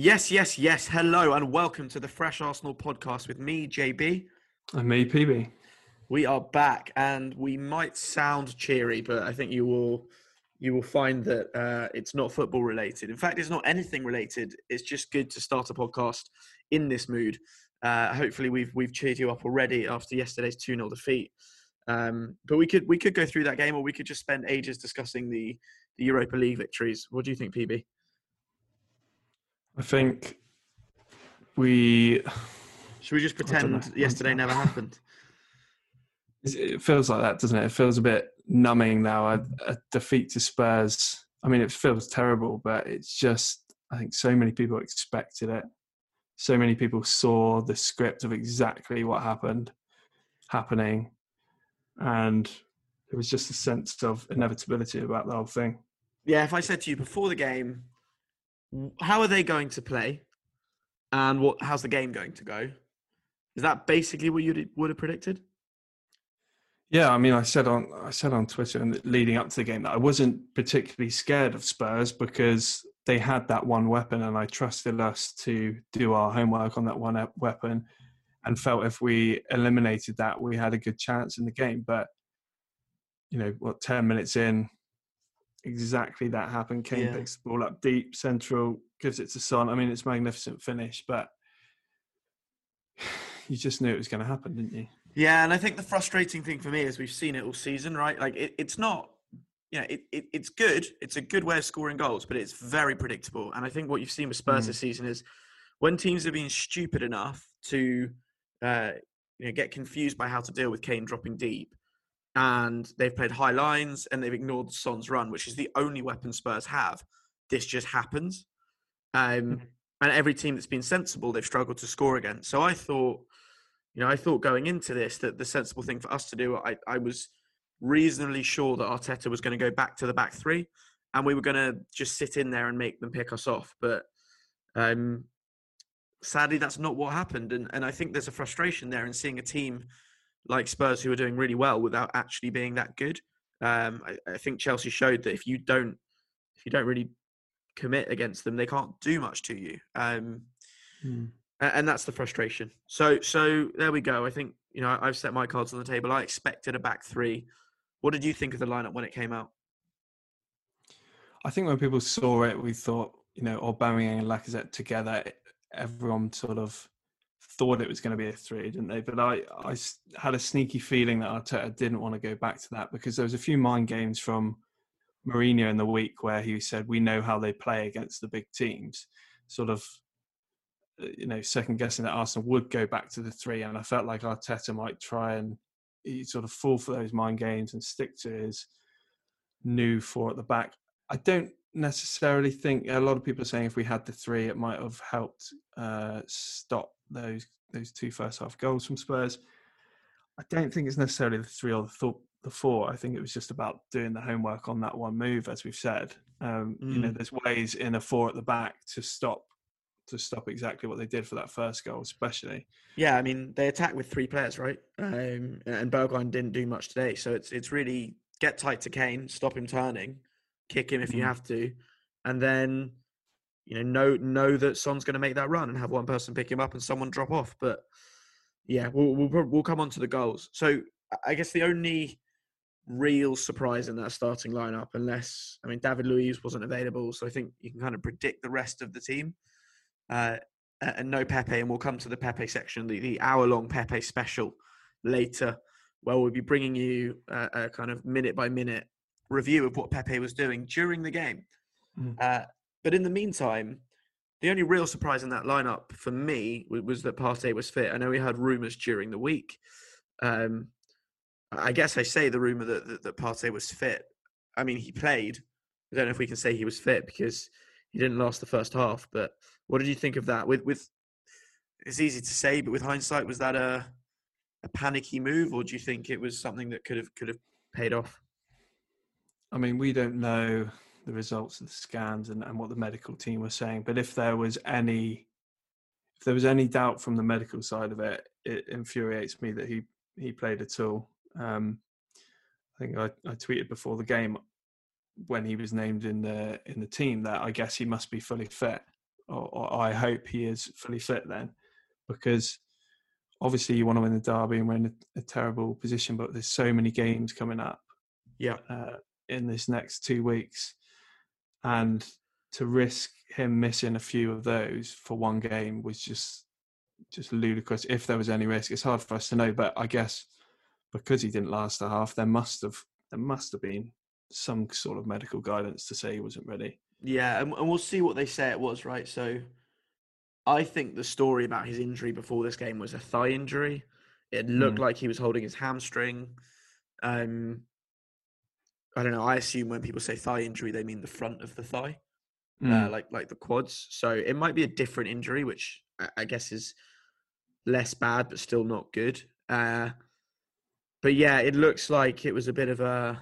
Yes, yes, yes. Hello and welcome to the Fresh Arsenal podcast with me, JB. And me, PB. We are back and we might sound cheery, but I think you will you will find that uh, it's not football related. In fact, it's not anything related. It's just good to start a podcast in this mood. Uh, hopefully, we've we've cheered you up already after yesterday's two 0 defeat. Um, but we could we could go through that game, or we could just spend ages discussing the the Europa League victories. What do you think, PB? I think we. Should we just pretend yesterday never happened? It feels like that, doesn't it? It feels a bit numbing now. A, a, defeat to Spurs. I mean, it feels terrible, but it's just. I think so many people expected it. So many people saw the script of exactly what happened happening, and there was just a sense of inevitability about the whole thing. Yeah, if I said to you before the game, how are they going to play, and what? How's the game going to go? Is that basically what you would have predicted? Yeah, I mean, I said on I said on Twitter and leading up to the game that I wasn't particularly scared of Spurs because they had that one weapon, and I trusted us to do our homework on that one weapon, and felt if we eliminated that, we had a good chance in the game. But you know, what ten minutes in, exactly that happened. Kane yeah. picks the ball up deep, central, gives it to Son. I mean, it's magnificent finish, but you just knew it was going to happen, didn't you? Yeah, and I think the frustrating thing for me is we've seen it all season, right? Like it, it's not, you know, it, it, it's good. It's a good way of scoring goals, but it's very predictable. And I think what you've seen with Spurs mm. this season is when teams have been stupid enough to, uh, you know, get confused by how to deal with Kane dropping deep, and they've played high lines and they've ignored Son's run, which is the only weapon Spurs have. This just happens. Um, mm-hmm. and every team that's been sensible, they've struggled to score against. So I thought, you know, I thought going into this that the sensible thing for us to do, I, I was reasonably sure that Arteta was going to go back to the back three and we were going to just sit in there and make them pick us off. But um, sadly, that's not what happened. And, and I think there's a frustration there in seeing a team like Spurs who are doing really well without actually being that good. Um, I, I, think Chelsea showed that if you don't if you don't really commit against them, they can't do much to you. Um, and, and that's the frustration. So so there we go. I think you know I've set my cards on the table. I expected a back three. What did you think of the lineup when it came out? I think when people saw it, we thought you know Aubameyang and Lacazette together. Everyone sort of thought it was going to be a three, didn't they? But I, I had a sneaky feeling that Arteta didn't want to go back to that because there was a few mind games from Mourinho in the week where he said, "We know how they play against the big teams," sort of, uh, you know, second guessing that Arsenal would go back to the three, and I felt like Arteta might try and sort of fall for those mind games and stick to his new four at the back. I don't necessarily think a lot of people are saying if we had the three, it might have helped uh, stop those those two first half goals from Spurs. I don't think it's necessarily the three or the, th- the four. I think it was just about doing the homework on that one move, as we've said. Um, mm. You know, mm. there's ways in a four at the back to stop to stop exactly what they did for that first goal, especially. Yeah, I mean they attack with three players, right? Um, and Bergwijn didn't do much today, so it's it's really get tight to Kane, stop him turning, kick him if you mm. have to, and then you know know know that Son's going to make that run and have one person pick him up and someone drop off. But yeah, we'll we'll, we'll come on to the goals. So I guess the only real surprise in that starting lineup, unless I mean David Luiz wasn't available, so I think you can kind of predict the rest of the team. Uh, and no Pepe, and we'll come to the Pepe section, the, the hour long Pepe special later, where we'll be bringing you a, a, kind of minute by minute review of what Pepe was doing during the game. Mm. Uh, but in the meantime, the only real surprise in that lineup for me was, that Partey was fit. I know we had rumours during the week. Um, I guess I say the rumour that, that, that Partey was fit. I mean, he played. I don't know if we can say he was fit because he didn't last the first half. But what did you think of that? With with it's easy to say, but with hindsight, was that a a panicky move, or do you think it was something that could have could have paid off? I mean, we don't know the results of the scans and, and what the medical team were saying, but if there was any if there was any doubt from the medical side of it, it infuriates me that he he played at all. Um, I think I, I tweeted before the game when he was named in the in the team that I guess he must be fully fit, or, or I hope he is fully fit then, because obviously you want to win the derby and we're in a, a terrible position, but there's so many games coming up. Yeah. Uh, in this next two weeks, and to risk him missing a few of those for one game was just just ludicrous. If there was any risk, it's hard for us to know. But I guess because he didn't last a half, there must have there must have been some sort of medical guidance to say he wasn't ready. Yeah, and, and we'll see what they say it was. Right, so I think the story about his injury before this game was a thigh injury. It looked mm. like he was holding his hamstring. Um, I don't know. I assume when people say thigh injury, they mean the front of the thigh, uh, mm. uh, like like the quads. So it might be a different injury, which I, guess is less bad, but still not good. Uh, but yeah, it looks like it was a bit of a.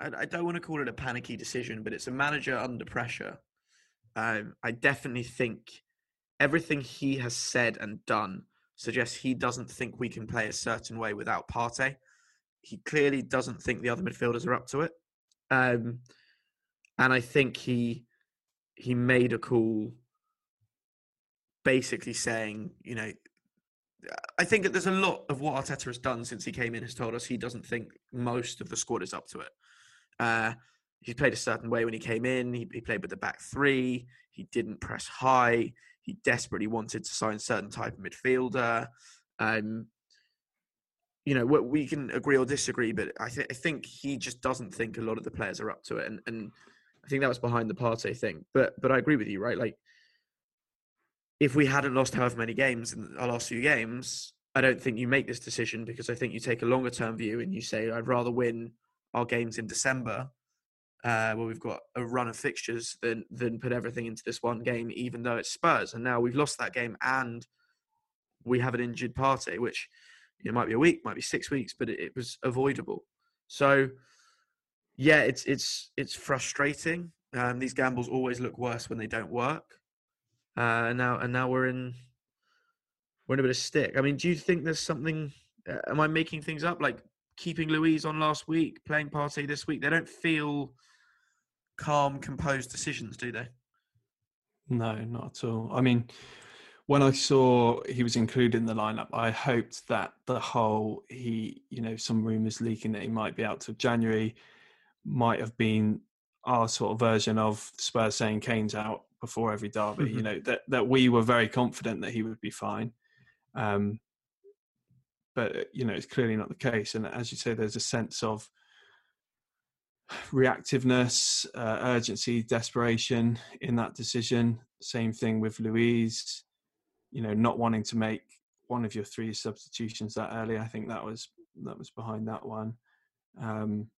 I, I don't want to call it a panicky decision, but it's a manager under pressure um, I definitely think everything he has said and done suggests he doesn't think we can play a certain way without Partey. He clearly doesn't think the other midfielders are up to it, um, and I think he he made a call, basically saying, you know, I think that there's a lot of what Arteta has done since he came in has told us he doesn't think most of the squad is up to it. Uh, he played a certain way when he came in. He, he played with the back three. He didn't press high. He desperately wanted to sign certain type of midfielder. Um, you know, we can agree or disagree, but I, th- I, think he just doesn't think a lot of the players are up to it, and, and I think that was behind the Partey thing. But but I agree with you, right? Like, if we hadn't lost however many games in our last few games, I don't think you make this decision because I think you take a longer term view and you say I'd rather win our games in December uh, where we've got a run of fixtures than than put everything into this one game, even though it's Spurs. And now we've lost that game, and we have an injured Partey, which it might be a week, might be six weeks, but it, it was avoidable. So yeah, it's it's it's frustrating. Um, these gambles always look worse when they don't work. Uh, and now and now we're in we're in a bit of stick. I mean, do you think there's something? Uh, am I making things up? Like keeping Luiz on last week, playing Partey this week, they don't feel calm, composed decisions, do they? No, not at all. I mean, when I saw he was included in the lineup, I hoped that the whole he, you know, some rumours leaking that he might be out till January might have been our sort of version of Spurs saying Kane's out before every derby. Mm-hmm. You know that that we were very confident that he would be fine. Um, but you know it's clearly not the case. And as you say, there's a sense of reactiveness, uh, urgency, desperation in that decision. Same thing with Luiz. You know, not wanting to make one of your three substitutions that early. I think that was that was behind that one. Um,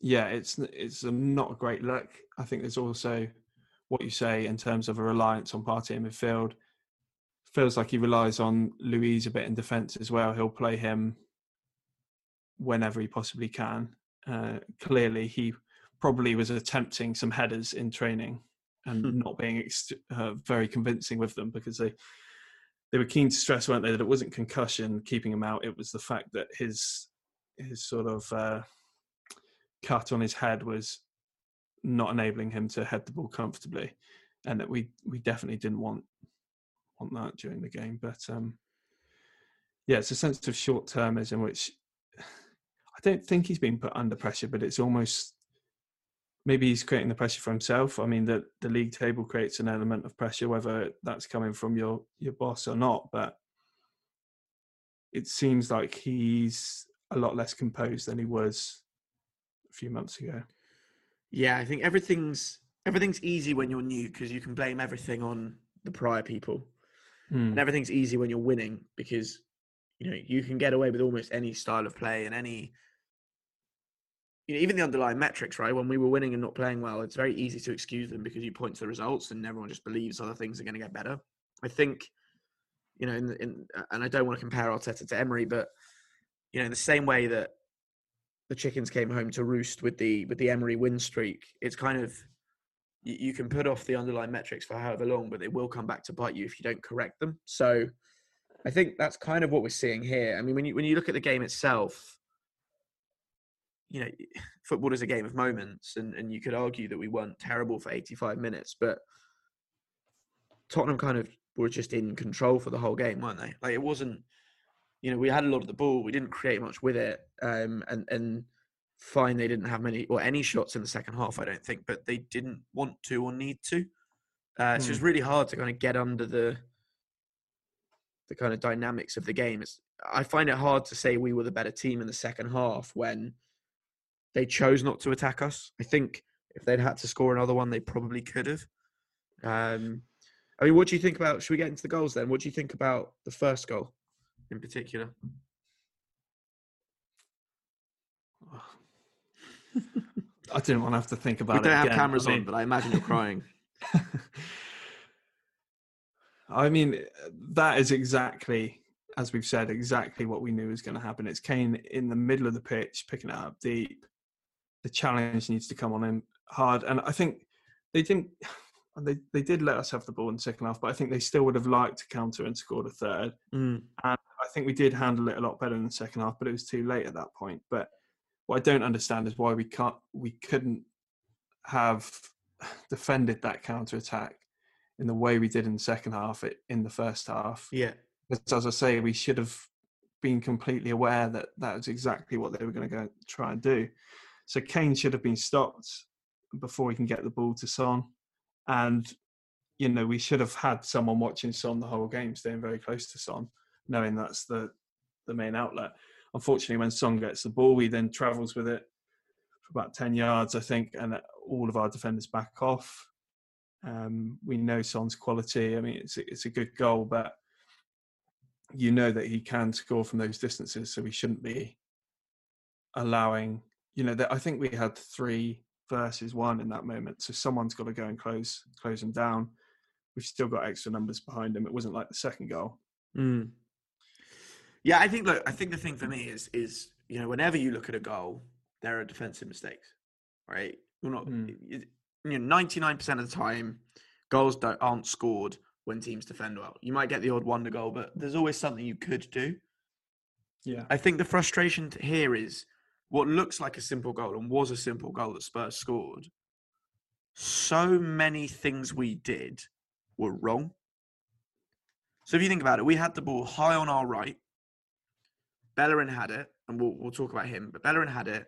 yeah, it's it's a not a great look. I think there's also what you say in terms of a reliance on Partey in midfield. Feels like he relies on Luiz a bit in defence as well. He'll play him whenever he possibly can. Uh, clearly, he probably was attempting some headers in training and Hmm. not being ex- uh, very convincing with them because they they were keen to stress, weren't they, that it wasn't concussion keeping him out. It was the fact that his his sort of uh, cut on his head was not enabling him to head the ball comfortably, and that we we definitely didn't want want that during the game. But um, yeah, it's a sense of short termism which I don't think he's been put under pressure, but it's almost maybe he's creating the pressure for himself. I mean, the the league table creates an element of pressure, whether that's coming from your your boss or not. But it seems like he's a lot less composed than he was a few months ago. Yeah, I think everything's everything's easy when you're new because you can blame everything on the prior people, Hmm. and everything's easy when you're winning because you know you can get away with almost any style of play and any you know, even the underlying metrics, right? When we were winning and not playing well, it's very easy to excuse them because you point to the results and everyone just believes other things are going to get better. I think, you know, in, in and I don't want to compare Arteta to Emery, but you know, in the same way that the chickens came home to roost with the with the Emery win streak, it's kind of you, you can put off the underlying metrics for however long, but they will come back to bite you if you don't correct them. So, I think that's kind of what we're seeing here. I mean, when you when you look at the game itself, you know, football is a game of moments, and, and you could argue that we weren't terrible for 85 minutes, but Tottenham kind of were just in control for the whole game, weren't they? Like it wasn't, you know, we had a lot of the ball, we didn't create much with it, um, and and fine, they didn't have many or any shots in the second half, I don't think, but they didn't want to or need to. Uh, So it's really hard to kind of get under the the kind of dynamics of the game. It's, I find it hard to say we were the better team in the second half when they chose not to attack us. I think if they'd had to score another one, they probably could have. Um, I mean, what do you think about? Should we get into the goals then? What do you think about the first goal in particular? I didn't want to have to think about We it. don't have cameras I on, but I imagine you're crying. I mean, that is exactly, as we've said, exactly what we knew was going to happen. It's Kane in the middle of the pitch, picking it up deep. The challenge needs to come on him hard. And I think they didn't, they, they did let us have the ball in the second half, but I think they still would have liked to counter and scored a third. Mm. And I think we did handle it a lot better in the second half, but it was too late at that point. But what I don't understand is why we can't, we couldn't have defended that counter attack in the way we did in the second half in the first half. Yeah. Because as I say, we should have been completely aware that that was exactly what they were going to go try and do. So Kane should have been stopped before he can get the ball to Son, and you know we should have had someone watching Son the whole game, staying very close to Son, knowing that's the the main outlet. Unfortunately, when Son gets the ball, he then travels with it for about ten yards, I think, and all of our defenders back off. Um, we know Son's quality. I mean, it's it's a good goal, but you know that he can score from those distances, so we shouldn't be allowing. You know, that I think we had three versus one in that moment, so someone's got to go and close close him down. We've still got extra numbers behind him. It wasn't like the second goal. Mm. Yeah, I think. Look, I think the thing for me is is you know whenever you look at a goal, there are defensive mistakes, right? You're not. Mm. You know, ninety nine percent of the time, goals don't, aren't scored when teams defend well. You might get the odd wonder goal, but there's always something you could do. Yeah, I think the frustration here is what looks like a simple goal and was a simple goal that Spurs scored. So many things we did were wrong. So if you think about it, we had the ball high on our right. Bellerin had it, and we'll we'll talk about him. But Bellerin had it,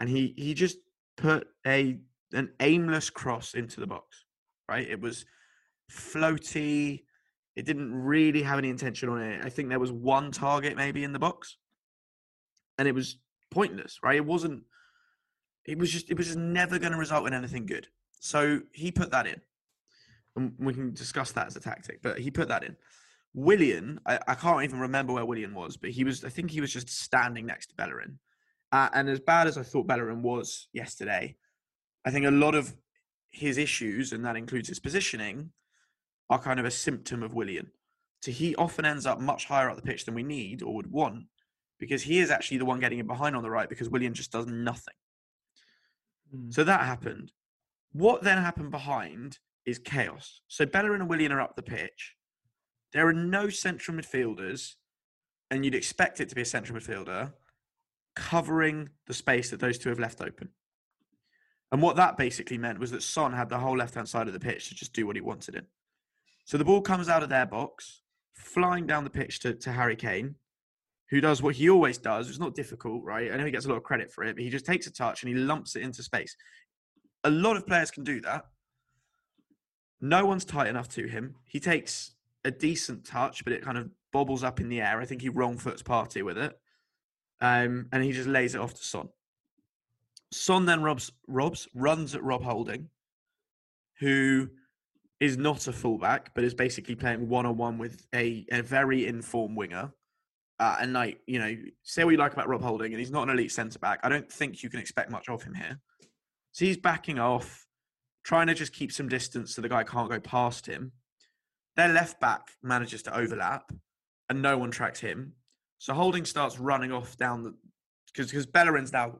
and he he just put a an aimless cross into the box. Right? It was floaty. It didn't really have any intention on it. I think there was one target maybe in the box, and it was pointless. Right? It wasn't. It was just. It was just never going to result in anything good. So he put that in, and we can discuss that as a tactic. But he put that in. Willian, I, I can't even remember where Willian was, but he was. I think he was just standing next to Bellerin, Uh, and as bad as I thought Bellerin was yesterday, I think a lot of his issues, and that includes his positioning, are kind of a symptom of Willian. So he often ends up much higher up the pitch than we need or would want because he is actually the one getting it behind on the right because Willian just does nothing. Mm. So that happened. What then happened behind is chaos. So Bellerin and Willian are up the pitch. There are no central midfielders, and you'd expect it to be a central midfielder covering the space that those two have left open. And what that basically meant was that Son had the whole left hand side of the pitch to just do what he wanted in. So the ball comes out of their box, flying down the pitch to, to Harry Kane, who does what he always does. It's not difficult, right? I know he gets a lot of credit for it, but he just takes a touch and he lumps it into space. A lot of players can do that. No one's tight enough to him. He takes a decent touch, but it kind of bobbles up in the air. I think he wrong foots Partey with it. Um, and he just lays it off to Son. Son then robs, robs runs at Rob Holding, who is not a fullback, but is basically playing one on one with a, a very informed winger. Uh, and like you know, say what you like about Rob Holding, and he's not an elite centre back. I don't think you can expect much of him here. So he's backing off, trying to just keep some distance so the guy can't go past him. Their left back manages to overlap, and no one tracks him. So Holding starts running off down the because because Bellerin's now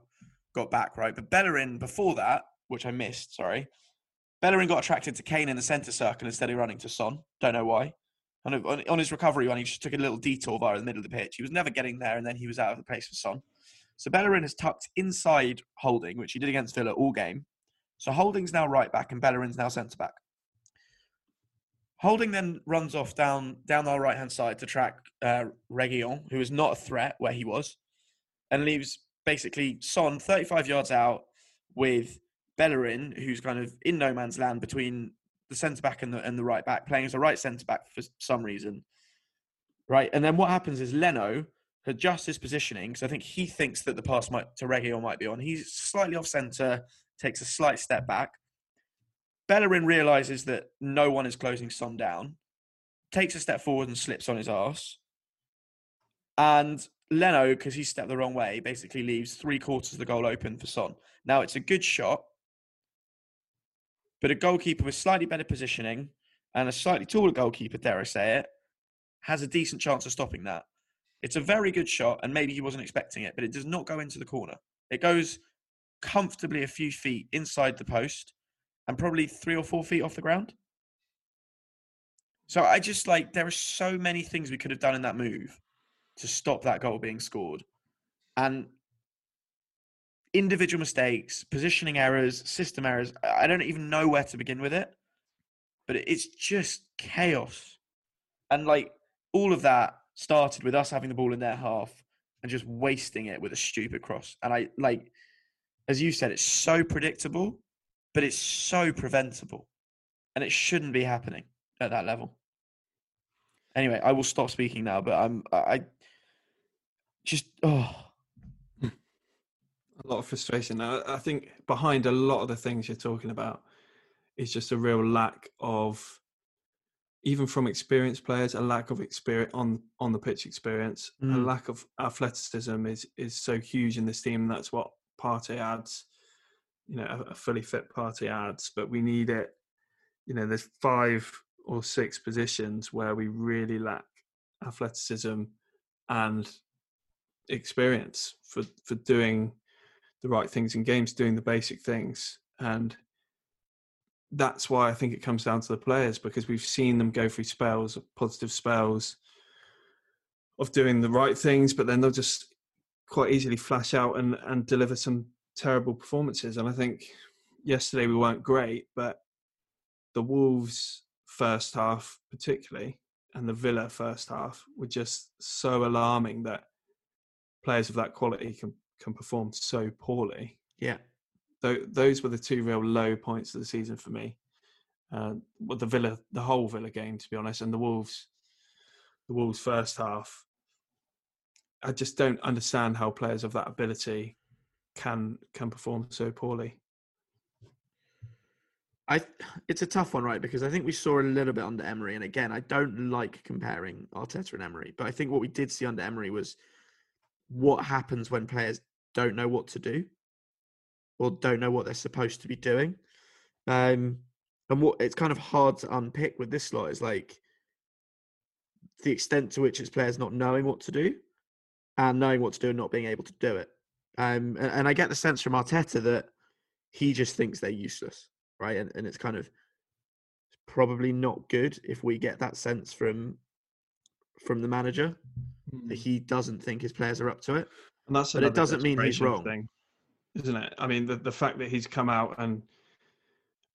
got back right, but Bellerin before that, which I missed, sorry, Bellerin got attracted to Kane in the centre circle instead of running to Son. Don't know why. On, on, on his recovery one, he just took a little detour via the middle of the pitch. He was never getting there, and then he was out of the place for Son. So Bellerin is tucked inside Holding, which he did against Villa all game. So Holding's now right back, and Bellerin's now centre back. Holding then runs off down down our right hand side to track uh, Reguilon, who is not a threat where he was, and leaves basically Son 35 yards out with Bellerin, who's kind of in no man's land between the centre back and the, and the right back, playing as a right centre back for some reason. Right. And then what happens is Leno adjusts his positioning because I think he thinks that the pass might, to Reguilon might be on. He's slightly off centre, takes a slight step back. Bellerin realizes that no one is closing Son down, takes a step forward and slips on his arse. And Leno, because he stepped the wrong way, basically leaves three quarters of the goal open for Son. Now it's a good shot, but a goalkeeper with slightly better positioning and a slightly taller goalkeeper, dare I say it, has a decent chance of stopping that. It's a very good shot, and maybe he wasn't expecting it, but it does not go into the corner. It goes comfortably a few feet inside the post and probably three or four feet off the ground. So I just like there are so many things we could have done in that move to stop that goal being scored. And individual mistakes, positioning errors, system errors, I don't even know where to begin with it. But it's just chaos. And like all of that started with us having the ball in their half and just wasting it with a stupid cross. And I like as you said, it's so predictable, but it's so preventable. And it shouldn't be happening at that level. Anyway, I will stop speaking now, but I'm I just oh a lot of frustration. I, I think behind a lot of the things you're talking about is just a real lack of even from experienced players, a lack of experience on on the pitch experience, Mm. a lack of athleticism is is so huge in this team. That's what Partey adds. You know, a, a fully fit Partey adds, but we need it. You know, there's five or six positions where we really lack athleticism and experience for for doing the right things in games, doing the basic things, and that's why I think it comes down to the players because we've seen them go through spells, positive spells of doing the right things, but then they'll just quite easily flash out and, and deliver some terrible performances. And I think yesterday we weren't great, but the Wolves first half, particularly, and the Villa first half were just so alarming that players of that quality can can perform so poorly. yeah. Tho- those were the two real low points of the season for me. Uh, well, the Villa, the whole Villa game, to be honest, and the Wolves, the Wolves first half. I just don't understand how players of that ability can can perform so poorly. I it's a tough one, right? Because I think we saw a little bit under Emery, and again, I don't like comparing Arteta and Emery, but I think what we did see under Emery was what happens when players don't know what to do or don't know what they're supposed to be doing. Um, and what it's kind of hard to unpick with this lot is like the extent to which it's players not knowing what to do and knowing what to do and not being able to do it. Um, and, and I get the sense from Arteta that he just thinks they're useless, right? And, and it's kind of probably not good if we get that sense from from the manager that Mm. he doesn't think his players are up to it. And that's But it doesn't mean he's wrong. thing, isn't it? I mean, the the fact that he's come out and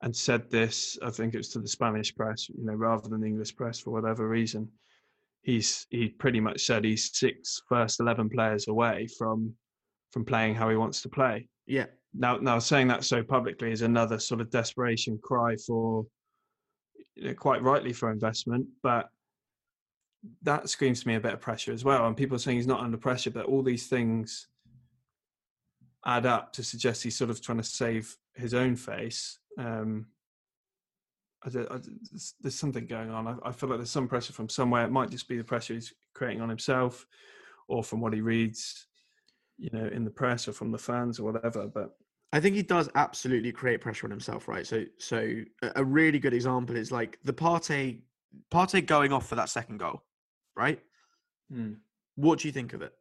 and said this, I think it was to the Spanish press, you know, rather than the English press for whatever reason. He's he pretty much said he's six first eleven players away from from playing how he wants to play. Yeah, Now, now saying that so publicly is another sort of desperation cry for, you know, quite rightly for investment, but that screams to me a bit of pressure as well. And people are saying he's not under pressure, but all these things add up to suggest he's sort of trying to save his own face. Um, I I- there's, something going on. I, I feel like there's some pressure from somewhere. It might just be the pressure he's creating on himself, or from what he reads, you know, in the press or from the fans or whatever. But I think he does absolutely create pressure on himself, right? So, so a- a really good example is like the Partey, Partey going off for that second goal, right? hmm. What do you think of it?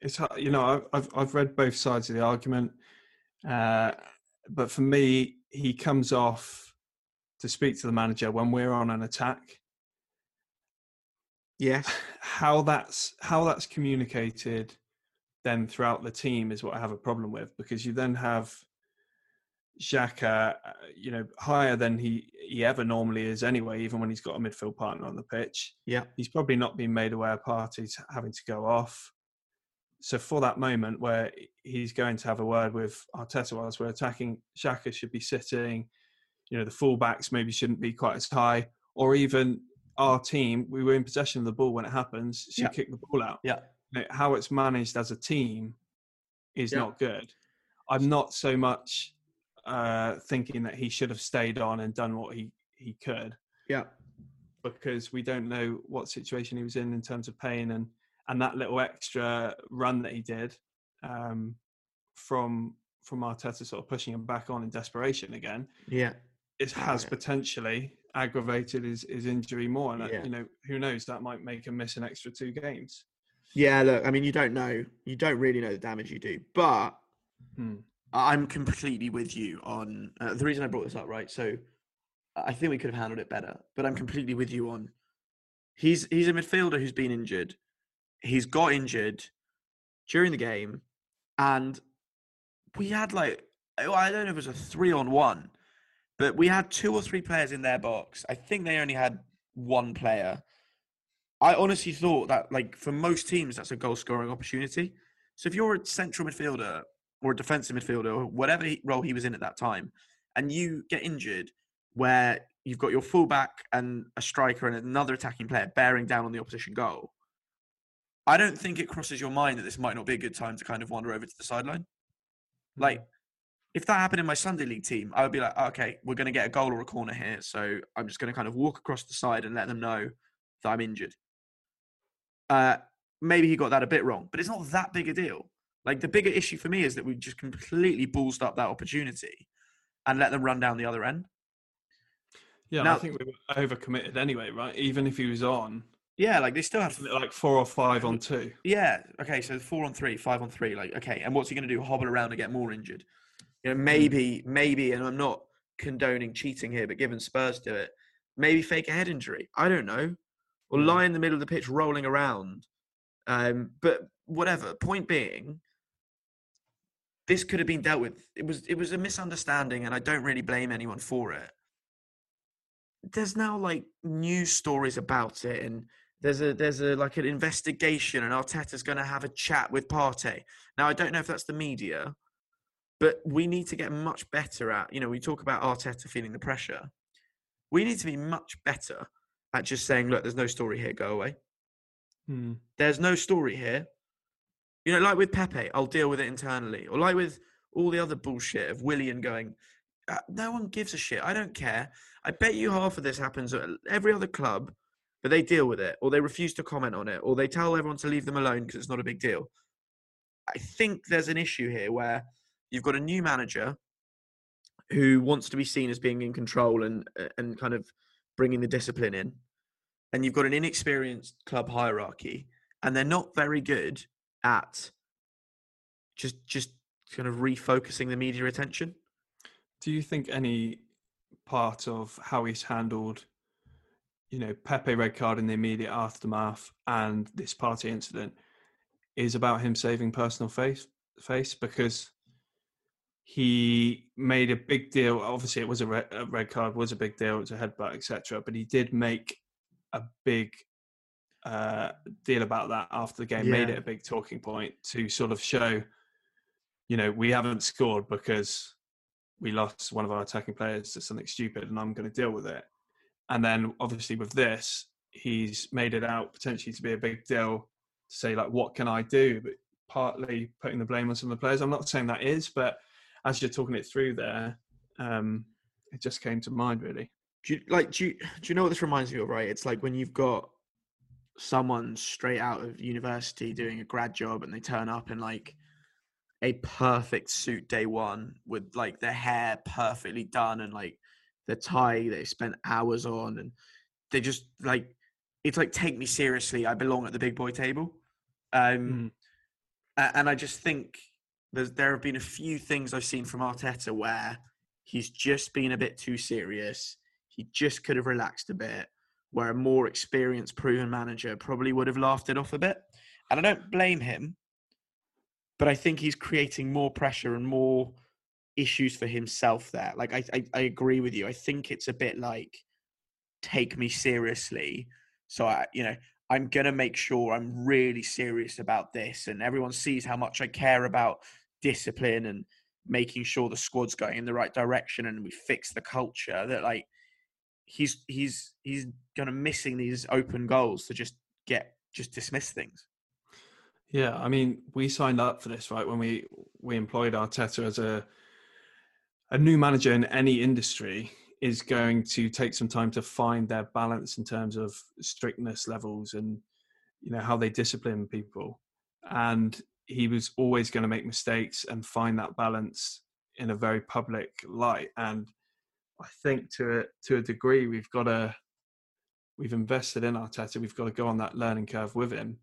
it's you know I've I've, I've read both sides of the argument, uh, but for me, he comes off to speak to the manager when we're on an attack. Yes. How that's how that's communicated then throughout the team is what I have a problem with because you then have Xhaka, uh, you know, higher than he he ever normally is anyway, even when he's got a midfield partner on the pitch. Yeah. he's probably not been made aware of Partey's having to go off. So for that moment where he's going to have a word with Arteta whilst we're attacking, Xhaka should be sitting. You know, the fullbacks maybe shouldn't be quite as high, or even our team. We were in possession of the ball when it happens. Should Yeah. kick the ball out. Yeah. You know, how it's managed as a team is Yeah. not good. I'm not so much uh, thinking that he should have stayed on and done what he he could Yeah. because we don't know what situation he was in in terms of pain and and that little extra run that he did um, from from Arteta sort of pushing him back on in desperation again Yeah. it has yeah. potentially aggravated his, his injury more and uh, Yeah. you know who knows that might make him miss an extra two games Yeah. Look, I mean, you don't know. You don't really know the damage you do, but Hmm. I'm completely with you on uh, the reason I brought this up, right? So I think we could have handled it better, but I'm completely with you on he's he's a midfielder who's been injured. He's got injured during the game, and we had like oh, I don't know if it was a three on one, but we had two or three players in their box. I think they only had one player. I honestly thought that, like, for most teams, that's a goal scoring opportunity. So if you're a central midfielder or a defensive midfielder or whatever he, role he was in at that time, and you get injured, where you've got your fullback and a striker and another attacking player bearing down on the opposition goal, I don't think it crosses your mind that this might not be a good time to kind of wander over to the sideline. Like, if that happened in my Sunday league team, I would be like, okay, we're going to get a goal or a corner here. So I'm just going to kind of walk across the side and let them know that I'm injured. Uh, maybe he got that a bit wrong, but it's not that big a deal. Like, the bigger issue for me is that we just completely ballsed up that opportunity and let them run down the other end. yeah and I think we were overcommitted anyway right even if he was on Yeah, like they still had like four or five on two Yeah. Okay. So four on three, five on three. Like, okay. And what's he going to do? Hobble around and get more injured? You Hmm. know, maybe, maybe, and I'm not condoning cheating here, but given Spurs do it, maybe fake a head injury. I don't know. Or Hmm. lie in the middle of the pitch rolling around. Um, but whatever. Point being, this could have been dealt with. It was it was a misunderstanding, and I don't really blame anyone for it. There's now like news stories about it, and there's a there's a like an investigation, and Arteta's going to have a chat with Partey. Now I don't know if that's the media, but we need to get much better at. You know, we talk about Arteta feeling the pressure. We need to be much better at just saying, "Look, there's no story here. Go away." Hmm. there's no story here. You know, like with Pepe, I'll deal with it internally. Or like with all the other bullshit of Willian going, uh, no one gives a shit. I don't care. I bet you half of this happens at every other club, but they deal with it, or they refuse to comment on it, or they tell everyone to leave them alone because it's not a big deal. I think there's an issue here where you've got a new manager who wants to be seen as being in control and uh, and kind of bringing the discipline in, and you've got an inexperienced club hierarchy, and they're not very good at just just kind of refocusing the media attention. Do you think any part of how he's handled, you know, Pepe red card in the immediate aftermath and this Partey incident is about him saving personal face? Face because he made a big deal. Obviously, it was a red, a red card, was a big deal. It was a headbutt, etc. But he did make a big uh, deal about that after the game. Made it a big talking point to sort of show, you know, we haven't scored because we lost one of our attacking players to something stupid, and I'm going to deal with it. And then, obviously, with this, he's made it out potentially to be a big deal to say like, what can I do? But partly putting the blame on some of the players. I'm not saying that is, but as you're talking it through there, um, it just came to mind really. Do you, like do you, do you know what this reminds me of? Right, it's like when you've got someone straight out of university doing a grad job, and they turn up in like a perfect suit day one with like their hair perfectly done and like the tie they spent hours on, and they just like it's like take me seriously. I belong at the big boy table. Um, a- and I just think there's there have been a few things I've seen from Arteta where he's just been a bit too serious. He just could have relaxed a bit, where a more experienced, proven manager probably would have laughed it off a bit. And I don't blame him, but I think he's creating more pressure and more issues for himself there. Like I, I, I agree with you. I think it's a bit like take me seriously. So I, you know, I'm gonna make sure I'm really serious about this, and everyone sees how much I care about discipline and making sure the squad's going in the right direction, and we fix the culture. That like he's he's he's gonna missing these open goals to just get just dismiss things. Yeah, I mean, we signed up for this right when we we employed Arteta as a a new manager in any industry is going to take some time to find their balance in terms of strictness levels and you know how they discipline people and he was always going to make mistakes and find that balance in a very public light and i think to a to a degree we've got to we've invested in Arteta we've got to go on that learning curve with him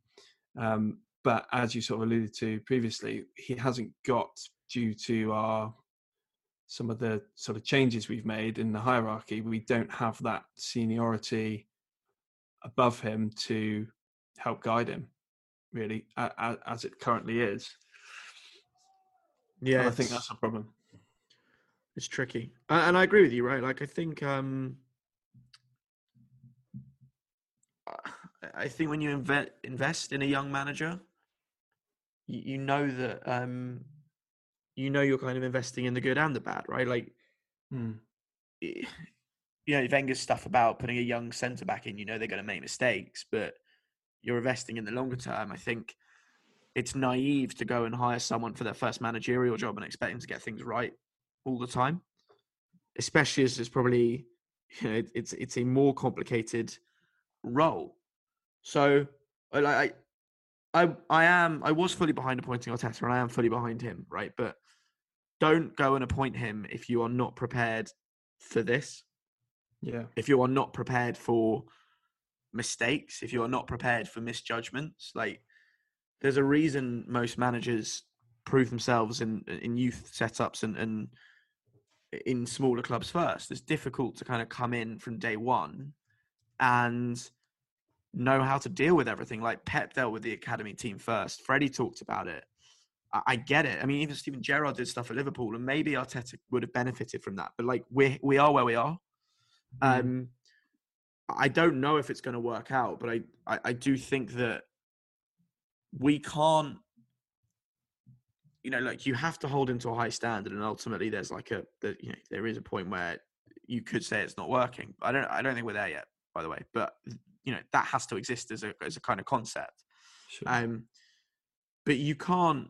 um, but as you sort of alluded to previously he hasn't got due to our some of the sort of changes we've made in the hierarchy, we don't have that seniority above him to help guide him, really, as it currently is. Yeah, And I think that's a problem. It's tricky, and I agree with you, right? Like I think, um, I- think when you inve- invest in a young manager, you, you know that um, you know you're kind of investing in the good and the bad, right? Like, Hmm. i- you know, Wenger's stuff about putting a young centre back in, you know they're going to make mistakes, but you're investing in the longer term. I think it's naive to go and hire someone for their first managerial job and expect them to get things right all the time, especially as it's probably you know it's it's a more complicated role. So I I I I am I was fully behind appointing Arteta and I am fully behind him, right? But don't go and appoint him if you are not prepared for this. Yeah. If you are not prepared for mistakes, if you are not prepared for misjudgments, like there's a reason most managers prove themselves in in youth setups and and in smaller clubs first. It's difficult to kind of come in from day one and know how to deal with everything. Like Pep dealt with the academy team first. Freddie talked about it. I, I get it. I mean, even Steven Gerrard did stuff at Liverpool, and maybe Arteta would have benefited from that. But like we we are where we are. Um, I don't know if it's going to work out, but I, I I do think that we can't. You know, like you have to hold him to a high standard, and ultimately, there's like a, the, you know, there is a point where you could say it's not working. I don't, I don't think we're there yet, by the way. But you know, that has to exist as a as a kind of concept. Sure. Um, but you can't.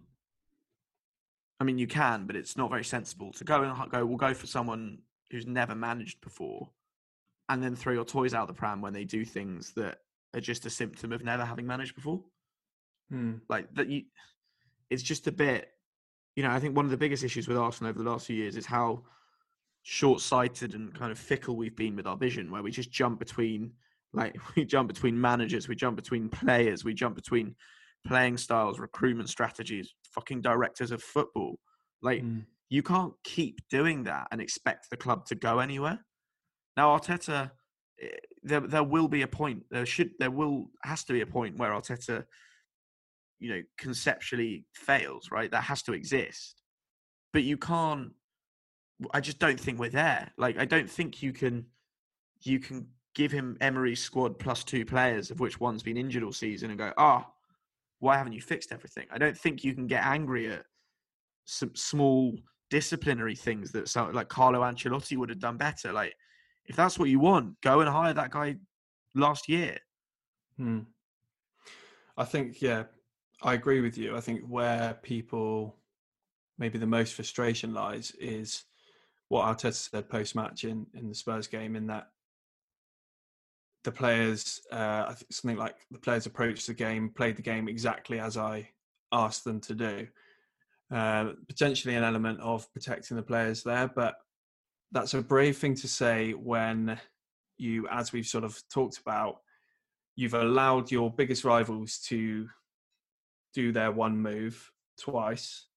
I mean, you can, but it's not very sensible to go and go. We'll go for someone who's never managed before, and then throw your toys out the pram when they do things that are just a symptom of never having managed before. Hmm. Like that, you. It's just a bit. You know, I think one of the biggest issues with Arsenal over the last few years is how short-sighted and kind of fickle we've been with our vision, where we just jump between, like, we jump between managers, we jump between players, we jump between playing styles, recruitment strategies, fucking directors of football. Like, Hmm. you can't keep doing that and expect the club to go anywhere. Now, Arteta, eh, there there will be a point. There should there will has to be a point where Arteta, you know, conceptually fails. Right, that has to exist. But you can't. I just don't think we're there. Like, I don't think you can. You can give him Emery's squad plus two players, of which one's been injured all season, and go, ah, why haven't you fixed everything? I don't think you can get angry at some small disciplinary things that sound like Carlo Ancelotti would have done better. Like, if that's what you want, go and hire that guy last year. Hmm. I think, yeah, I agree with you. I think where people, maybe the most frustration lies is what Arteta said post match in, in the Spurs game, in that the players, uh, I think something like the players approached the game, played the game exactly as I asked them to do. Uh, potentially an element of protecting the players there, but that's a brave thing to say when you, as we've sort of talked about, you've allowed your biggest rivals to do their one move twice,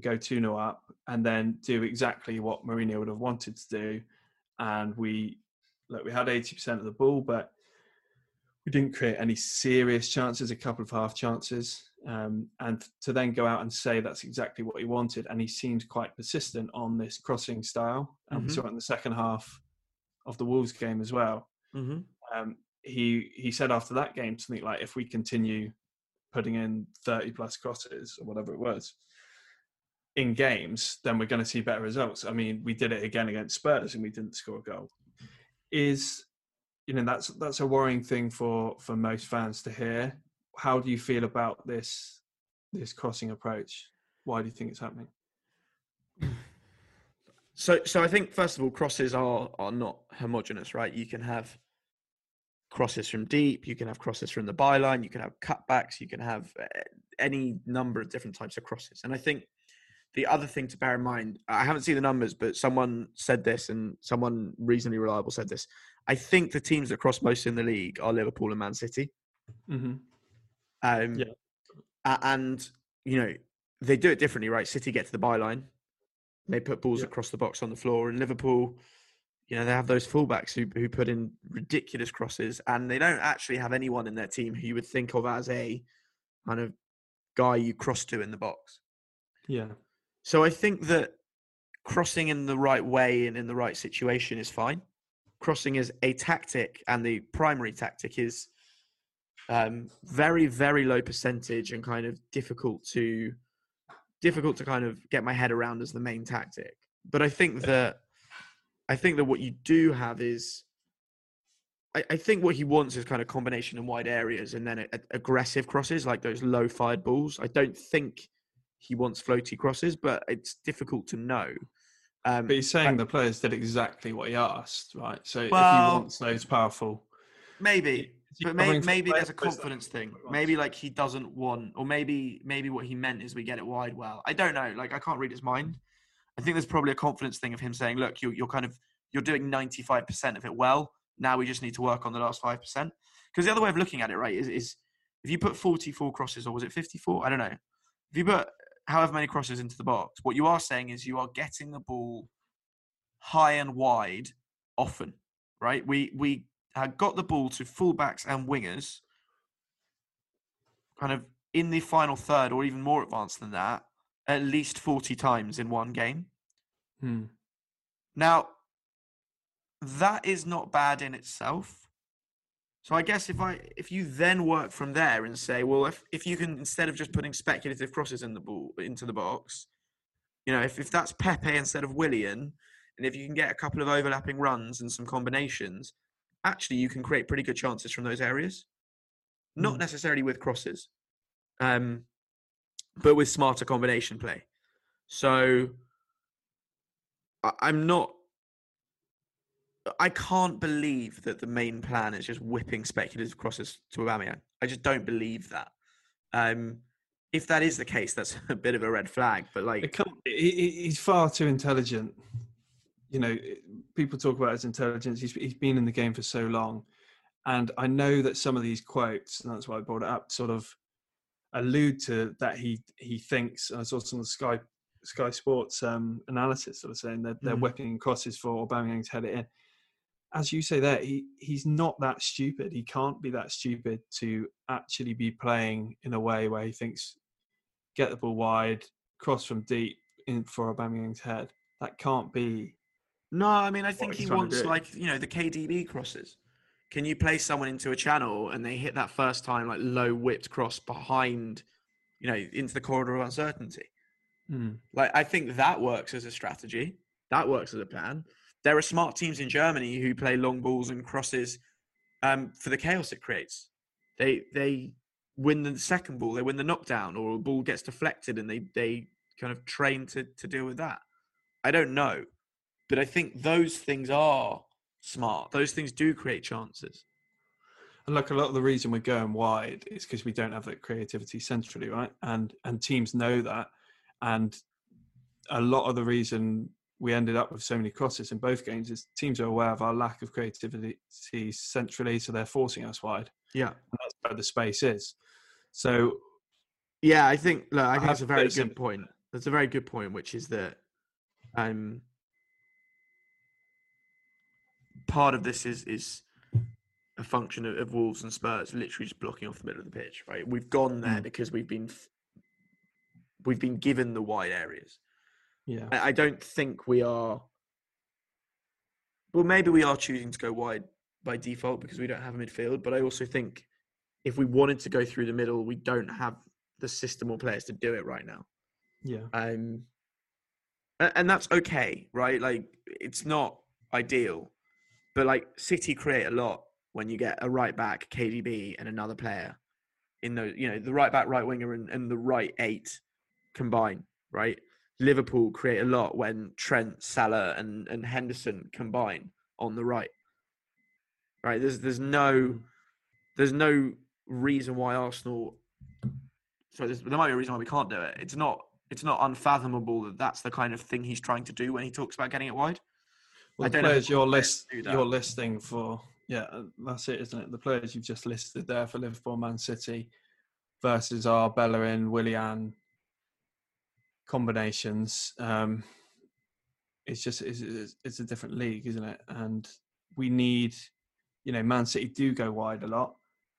go 2 0 up, and then do exactly what Mourinho would have wanted to do. And we, look, we had 80% of the ball, but we didn't create any serious chances, a couple of half chances. Um, and to then go out and say that's exactly what he wanted, and he seemed quite persistent on this crossing style, and we saw it in the second half of the Wolves game as well. Mm-hmm. Um, he he said after that game something like, "If we continue putting in thirty plus crosses or whatever it was in games, then we're going to see better results." I mean, we did it again against Spurs, and we didn't score a goal. Is you know that's that's a worrying thing for for most fans to hear. How do you feel about this this crossing approach? Why do you think it's happening? So, so I think first of all, crosses are are not homogenous, right? You can have crosses from deep, you can have crosses from the byline, you can have cutbacks, you can have uh, any number of different types of crosses. And I think the other thing to bear in mind, I haven't seen the numbers, but someone said this, and someone reasonably reliable said this. I think the teams that cross most in the league are Liverpool and Man City. Mm-hmm. Um, Yeah. and you know they do it differently, right? City get to the byline, they put balls Yeah. across the box on the floor, and Liverpool, you know, they have those fullbacks who who put in ridiculous crosses, and they don't actually have anyone in their team who you would think of as a kind of guy you cross to in the box. Yeah. So I think that crossing in the right way and in the right situation is fine. Crossing is a tactic, and the primary tactic is um, very, very low percentage and kind of difficult to difficult to kind of get my head around as the main tactic. But I think that I think that what you do have is I, I think what he wants is kind of combination in wide areas and then a, a- aggressive crosses like those low fired balls. I don't think he wants floaty crosses, but it's difficult to know. Um, But he's saying the players did exactly what he asked, right? So if Well- he wants those powerful, Maybe, but may, maybe there's a or is that confidence thing. what he wants? Maybe like he doesn't want, or maybe maybe what he meant is we get it wide well. I don't know. Like I can't read his mind. I think there's probably a confidence thing of him saying, "Look, you're, you're kind of you're doing 95% of it well. Now we just need to work on the last five percent." Because the other way of looking at it, right, is, is if you put 44 crosses, or was it 54? I don't know. If you put however many crosses into the box, what you are saying is you are getting the ball high and wide often, right? We we got the ball to fullbacks and wingers, kind of in the final third or even more advanced than that, at least 40 times in one game. Hmm. Now, that is not bad in itself. So I guess if I if you then work from there and say, well, if, if you can instead of just putting speculative crosses in the ball into the box, you know, if, if that's Pepe instead of Willian, and if you can get a couple of overlapping runs and some combinations, actually you can create pretty good chances from those areas. Not Mm. necessarily with crosses, um, but with smarter combination play. So I'm not I can't believe that the main plan is just whipping speculative crosses to Aubameyang. I just don't believe that. Um, if that is the case, that's a bit of a red flag. But like, It can't, he, he- he's far too intelligent. You know, people talk about his intelligence. He's, he's been in the game for so long. And I know that some of these quotes, and that's why I brought it up, sort of allude to that he he thinks. I saw some of the Sky Sky Sports um, analysis sort of saying that they're Mhm. whipping crosses for Aubameyang to head it in. As you say there, he he's not that stupid. He can't be that stupid to actually be playing in a way where he thinks get the ball wide, cross from deep in for Aubameyang's head. That can't be. no, I mean, I think he wants like you know the KDB crosses. Can you play someone into a channel and they hit that first time like low whipped cross behind, you know, into the corridor of uncertainty? Hmm. Like I think that works as a strategy. That works as a plan. There are smart teams in Germany who play long balls and crosses um, for the chaos it creates. They they win the second ball, they win the knockdown, or a ball gets deflected, and they they kind of train to to deal with that. I don't know, but I think those things are smart. Those things do create chances. And look, a lot of the reason we're going wide is because we don't have that creativity centrally, right? And and teams know that, and a lot of the reason we ended up with so many crosses in both games is teams are aware of our lack of creativity centrally, so they're forcing us wide. Yeah, And that's where the space is. So Yeah, I think look, I think that's a very good point. That's a very good point, which is that um part of this is is a function of, of Wolves and Spurs literally just blocking off the middle of the pitch, right? We've gone there Mm. because we've been f- we've been given the wide areas. yeah, I, I don't think we are well maybe we are choosing to go wide by default because we don't have a midfield, but I also think if we wanted to go through the middle, we don't have the system or players to do it right now. yeah, Um, and that's okay, right? Like it's not ideal, but like City create a lot when you get a right back, KDB, and another player in the you know the right back, right winger, and, and the right eight combine, right? Liverpool create a lot when Trent, Salah, and and Henderson combine on the right. Right? There's there's no there's no reason why Arsenal. So there might be a reason why we can't do it. It's not it's not unfathomable that that's the kind of thing he's trying to do when he talks about getting it wide. Well, I the don't know players we'll your be able to list, do that. your listing for yeah, uh, that's it, isn't it? The players you've just listed there for Liverpool, Man City versus our Bellerin, Willian combinations. Um, it's just it's, it's, a different league, isn't it? And we need, you know, Man City do go wide a lot,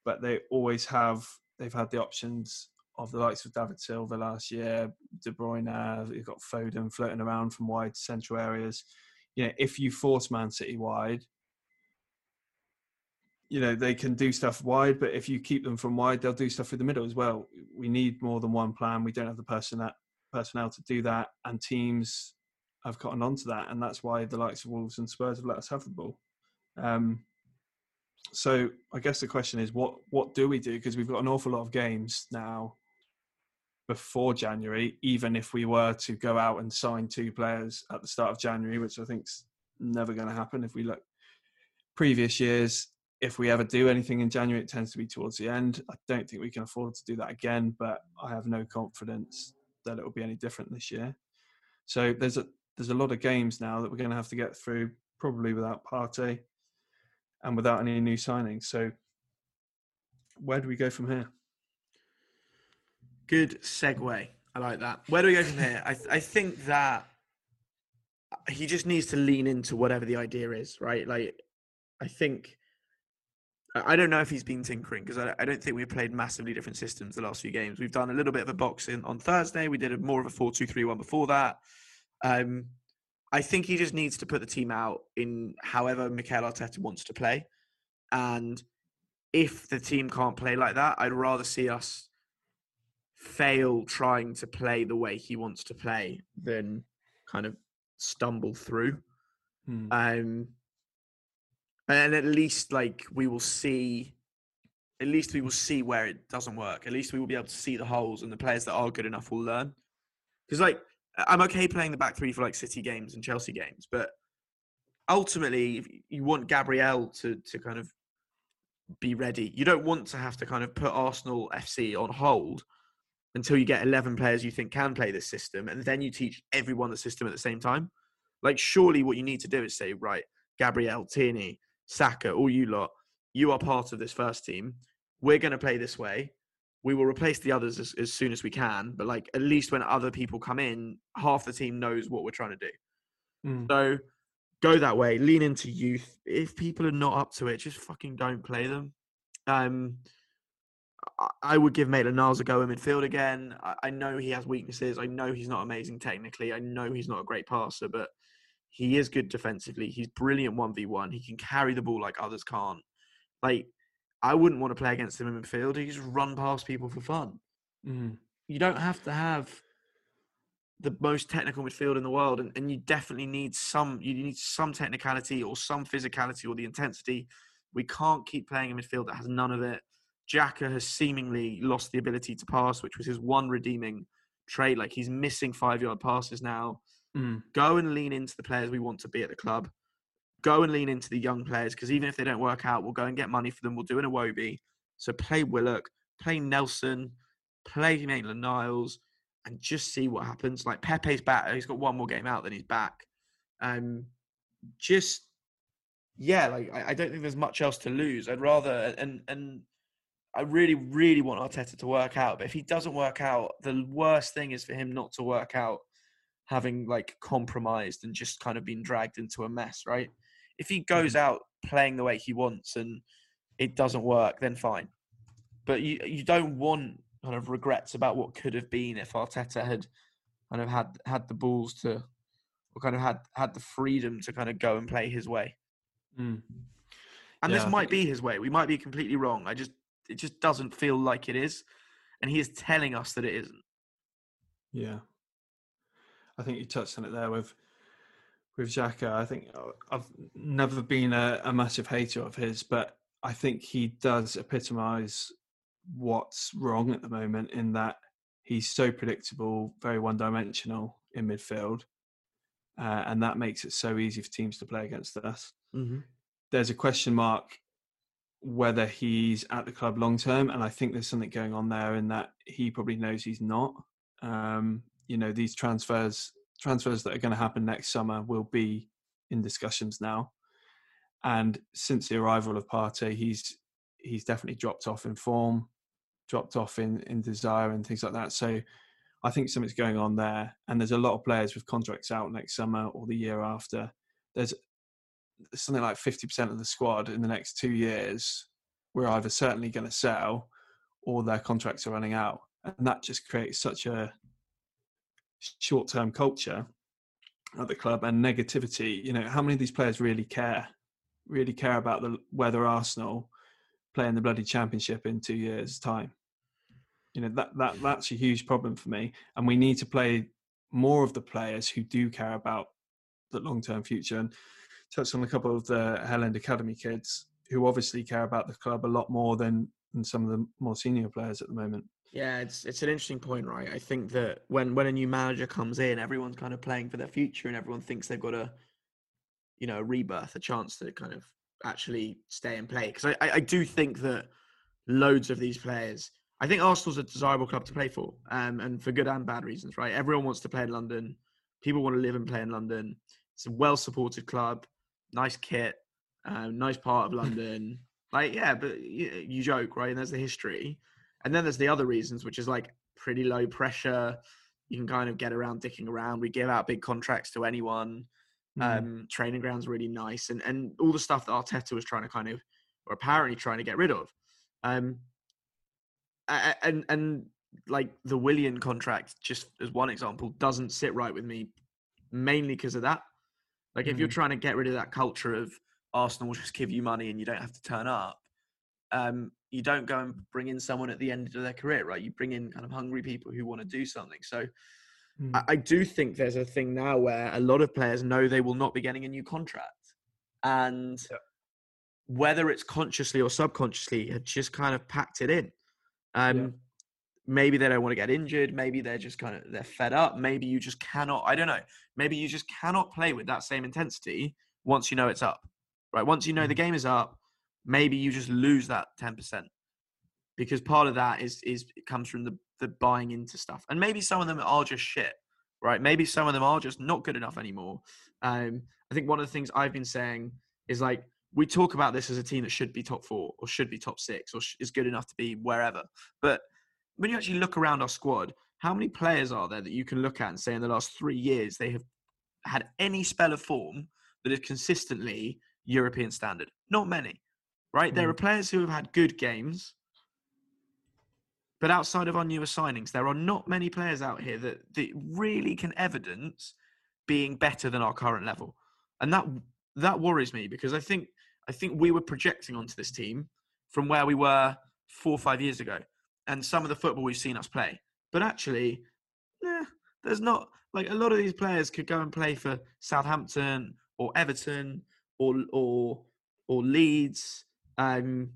but they always have. They've had the options of the likes of David Silva last year, De Bruyne. You've got Foden floating around from wide central areas you know, if you force Man City wide, you know, they can do stuff wide, but if you keep them from wide, they'll do stuff through the middle as well. We need more than one plan. We don't have the person that personnel to do that, and teams have gotten onto that, and that's why the likes of Wolves and Spurs have let us have the ball. Um, so I guess the question is, what what do we do? Because we've got an awful lot of games now before January, even if we were to go out and sign two players at the start of January, which I think's never going to happen if we look previous years. If we ever do anything in January, it tends to be towards the end. I don't think we can afford to do that again, but I have no confidence that it will be any different this year. So there's a there's a lot of games now that we're going to have to get through, probably without Partey and without any new signings. So where do we go from here? Good segue. I like that. Where do we go from here? I, th- I think that he just needs to lean into whatever the idea is, right? Like, I think I don't know if he's been tinkering because I, I don't think we've played massively different systems the last few games. We've done a little bit of a boxing on Thursday. We did a more of a four-two-three-one before that. Um, I think he just needs to put the team out in however Mikel Arteta wants to play, and if the team can't play like that, I'd rather see us fail trying to play the way he wants to play than kind of stumble through. Hmm. Um, and at least like we will see, at least we will see where it doesn't work. At least we will be able to see the holes, and the players that are good enough will learn. Because like I'm okay playing the back three for like City games and Chelsea games, but ultimately you want Gabriel to to kind of be ready. You don't want to have to kind of put Arsenal FC on hold until you get 11 players you think can play this system and then you teach everyone the system at the same time. Like surely what you need to do is say right, Gabriel Tierney, Saka, all you lot, you are part of this first team. We're going to play this way. We will replace the others as, as soon as we can, but like at least when other people come in, half the team knows what we're trying to do. Mm. So go that way. Lean into youth. If people are not up to it, just fucking don't play them. Um, I- would give Maitland Niles a go in midfield again. I know he has weaknesses. I know he's not amazing technically. I know he's not a great passer, but he is good defensively. He's brilliant one v one. He can carry the ball like others can't. Like I wouldn't want to play against him in midfield. He just run past people for fun. Mm. You don't have to have the most technical midfield in the world, and, and you definitely need some. You need some technicality or some physicality or the intensity. We can't keep playing a midfield that has none of it. Xhaka has seemingly lost the ability to pass, which was his one redeeming trait. Like he's missing five yard passes now. Mm. Go and lean into the players we want to be at the club. Go and lean into the young players because even if they don't work out, we'll go and get money for them. We'll do an Iwobi. So play Willock, play Nelson, play Maitland Niles, and just see what happens. Like Pepe's back. He's got one more game out, then he's back. Um, just yeah, like I, I don't think there's much else to lose. I'd rather and and I really, really want Arteta to work out. But if he doesn't work out, the worst thing is for him not to work out, having like compromised and just kind of been dragged into a mess, right? If he goes out playing the way he wants and it doesn't work, then fine. But you you don't want kind of regrets about what could have been if Arteta had kind of had had the balls to or kind of had had the freedom to kind of go and play his way. Mm. And Yeah, this might be his way. We might be completely wrong. I just it just doesn't feel like it is. And he is telling us that it isn't. Yeah, I think you touched on it there with with Xhaka. I think uh, I've never been a, a massive hater of his, but I think he does epitomise what's wrong at the moment in that he's so predictable, very one dimensional in midfield, uh, and that makes it so easy for teams to play against us. Mm-hmm. There's a question mark whether he's at the club long term, and I think there's something going on there in that he probably knows he's not. Um, you know, these transfers transfers that are going to happen next summer will be in discussions now. And since the arrival of Partey, he's he's definitely dropped off in form, dropped off in in desire and things like that. So I think something's going on there. And there's a lot of players with contracts out next summer or the year after. There's something like 50% of the squad in the next two years we're either certainly going to sell or their contracts are running out. And that just creates such a short term culture at the club and negativity. You know, how many of these players really care? Really care about the whether Arsenal play in the bloody championship in two years' time. You know, that that that's a huge problem for me. And we need to play more of the players who do care about the long term future. And touched on a couple of the Hale End Academy kids who obviously care about the club a lot more than than some of the more senior players at the moment. Yeah, it's it's an interesting point, right? I think that when when a new manager comes in, everyone's kind of playing for their future, and everyone thinks they've got a, you know, a rebirth, a chance to kind of actually stay and play. Because I, I I do think that loads of these players, I think Arsenal's a desirable club to play for, um, and for good and bad reasons, right? Everyone wants to play in London. People want to live and play in London. It's a well supported club, nice kit, um, nice part of London. like, yeah, but you, you joke, right? And there's the history. And then there's the other reasons, which is like pretty low pressure. You can kind of get around dicking around. We give out big contracts to anyone. Mm. Um, training grounds really nice, and and all the stuff that Arteta was trying to kind of, or apparently trying to get rid of. Um, and and like the Willian contract, just as one example, doesn't sit right with me, mainly because of that. Like if you're Mhm. trying to get rid of that culture of Arsenal will just give you money and you don't have to turn up, um, you don't go and bring in someone at the end of their career, right? You bring in kind of hungry people who want to do something. So Mm. I, I do think there's a thing now where a lot of players know they will not be getting a new contract, and whether it's consciously or subconsciously, have just kind of packed it in. Um, Maybe they don't want to get injured. Maybe they're just kind of they're fed up. Maybe you just cannot. I don't know. Maybe you just cannot play with that same intensity once you know it's up, right? Once you know the game is up, maybe you just lose that ten percent because part of that is is comes from the the buying into stuff, and maybe some of them are just shit, right? Maybe some of them are just not good enough anymore. Um, I think one of the things I've been saying is like we talk about this as a team that should be top four or should be top six or is good enough to be wherever, but when you actually look around our squad, how many players are there that you can look at and say in the last three years they have had any spell of form that is consistently European standard? Not many, right? Mm. There are players who have had good games, but outside of our newer signings, there are not many players out here that, that really can evidence being better than our current level. And that that worries me because I think I think we were projecting onto this team from where we were four or five years ago and some of the football we've seen us play. But actually, eh, there's not like a lot of these players could go and play for Southampton or Everton or or or Leeds. Um,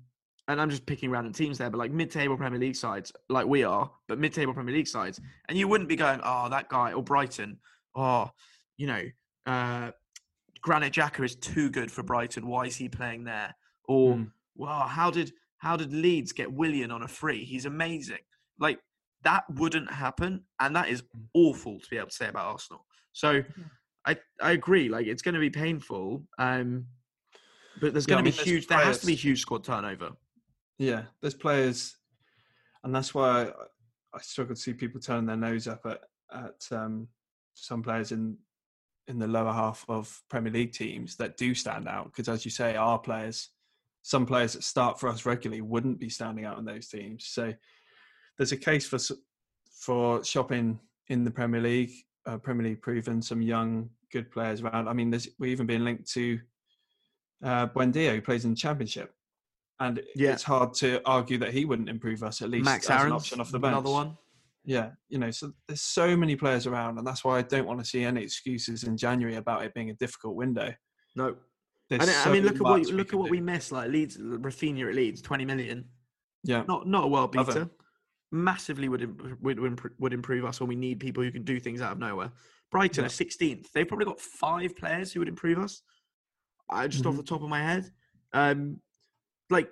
and I'm just picking random teams there, but like mid-table Premier League sides, like we are, but mid-table Premier League sides, and you wouldn't be going, oh, that guy or Brighton, oh, you know, uh, Granit Xhaka is too good for Brighton. Why is he playing there? Or mm. wow, how did how did Leeds get Willian on a free? He's amazing. Like that wouldn't happen, and that is hmm. awful to be able to say about Arsenal. So I I agree. Like it's going to be painful, um, but there's going to yeah, be huge. There has to be huge squad turnover. Yeah, there's players, and that's why I, I struggle to see people turning their nose up at at um, some players in in the lower half of Premier League teams that do stand out. Because as you say, our players, some players that start for us regularly wouldn't be standing out in those teams. So there's a case for for shopping in the Premier League, uh, Premier League proven some young good players around. I mean, there's we've even been linked to uh, Buendia, who plays in the Championship, and yeah. it's hard to argue that he wouldn't improve us at least Max as Aarons, an option off the bench. Another one. Yeah, you know, so there's so many players around, and that's why I don't want to see any excuses in January about it being a difficult window. No, I, so I, mean, look at what look at what do. we miss. Like Leeds, Raphinha at Leeds, twenty million. Yeah, not not a world beater. Massively would would would improve us when we need people who can do things out of nowhere. Brighton yeah. are sixteenth. They've probably got five players who would improve us. I just mm-hmm. off the top of my head. Um, like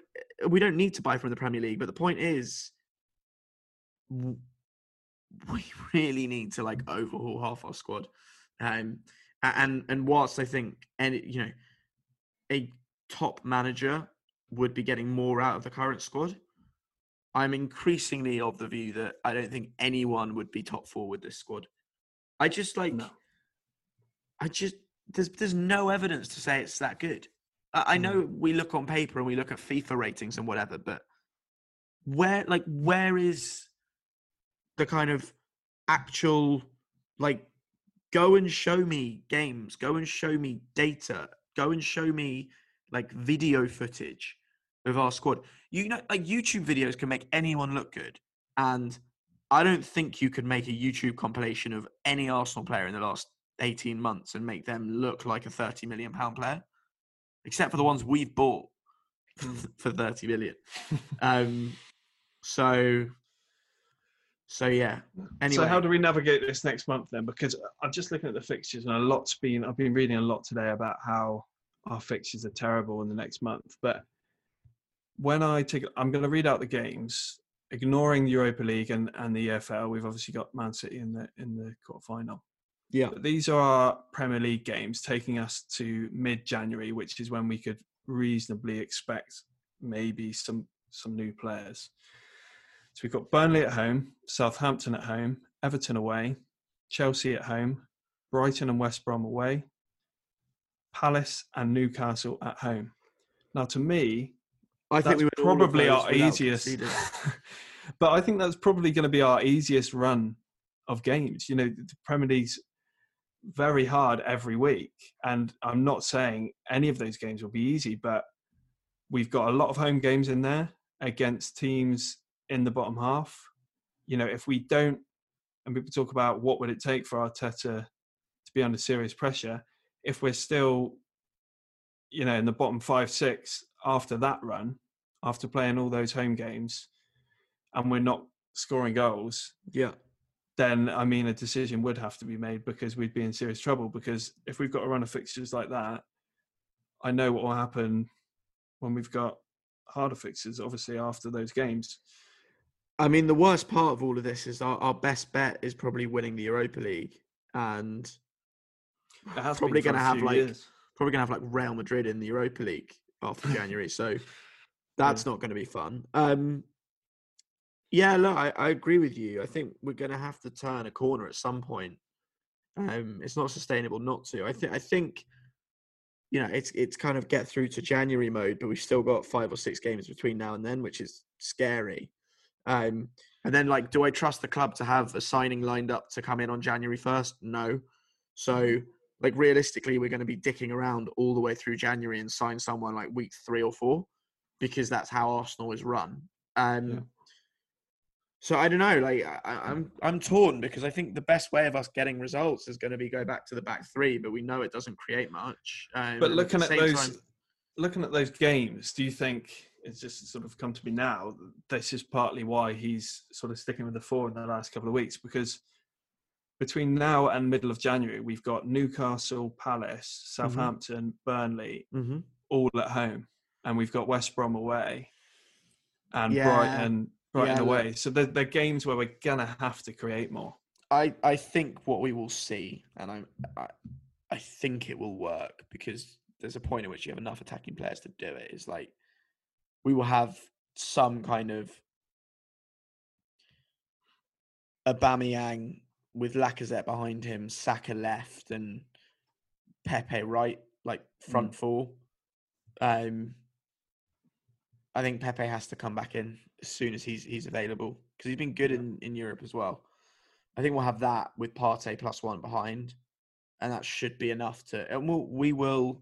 we don't need to buy from the Premier League, but the point is we really need to like overhaul half our squad. Um, and and whilst I think any you know a top manager would be getting more out of the current squad, I'm increasingly of the view that I don't think anyone would be top four with this squad. I just like, no. I just there's there's no evidence to say it's that good. I, I know mm. we look on paper and we look at FIFA ratings and whatever, but where like where is the kind of actual like go and show me games go and show me data go and show me like video footage of our squad you know like youtube videos can make anyone look good and i don't think you could make a youtube compilation of any arsenal player in the last 18 months and make them look like a 30 million pound player except for the ones we've bought for 30 million um so so yeah. Anyway. So how do we navigate this next month then? Because I'm just looking at the fixtures and a lot's been I've been reading a lot today about how our fixtures are terrible in the next month. But when I take I'm gonna read out the games, ignoring the Europa League and, and the EFL, we've obviously got Man City in the in the quarter final. Yeah. But these are our Premier League games taking us to mid January, which is when we could reasonably expect maybe some some new players. So we've got Burnley at home, Southampton at home, Everton away, Chelsea at home, Brighton and West Brom away, Palace and Newcastle at home. Now, to me, I think we probably our easiest. but I think that's probably going to be our easiest run of games. You know, the Premier League's very hard every week, and I'm not saying any of those games will be easy, but we've got a lot of home games in there against teams in the bottom half. You know, if we don't, and people talk about what would it take for Arteta to be under serious pressure, if we're still, you know, in the bottom five, six after that run, after playing all those home games, and we're not scoring goals, yeah, then I mean a decision would have to be made because we'd be in serious trouble. Because if we've got a run of fixtures like that, I know what will happen when we've got harder fixtures, obviously after those games. I mean, the worst part of all of this is our, our best bet is probably winning the Europa League, and probably going to have like years. probably going to have like Real Madrid in the Europa League after January. So that's not going to be fun. Um, yeah, look, I, I agree with you. I think we're going to have to turn a corner at some point. Um, it's not sustainable not to. I think. I think. You know, it's it's kind of get through to January mode, but we've still got five or six games between now and then, which is scary. Um, and then, like, do I trust the club to have a signing lined up to come in on January first? No. So, like, realistically, we're going to be dicking around all the way through January and sign someone like week three or four, because that's how Arsenal is run. Um, Yeah. So I don't know. Like, I, I- I'm I'm torn because I think the best way of us getting results is going to be go back to the back three, but we know it doesn't create much. Um, But looking the at those, time- looking at those games, do you think it's just sort of come to me now? This is partly why he's sort of sticking with the four in the last couple of weeks because between now and middle of January, we've got Newcastle, Palace, Mm-hmm. Southampton, Burnley, Mhm. all at home, and we've got West Brom away and Yeah. Brighton, Brighton Yeah, look- away. So they're, they're games where we're gonna have to create more. I, I think what we will see, and I'm, I I think it will work because there's a point at which you have enough attacking players to do it. Is like we will have some kind of a Aubameyang with Lacazette behind him, Saka left, and Pepe right, like front four. Um, I think Pepe has to come back in as soon as he's he's available because he's been good in, in Europe as well. I think we'll have that with Partey plus one behind, and that should be enough to. And we'll, we will,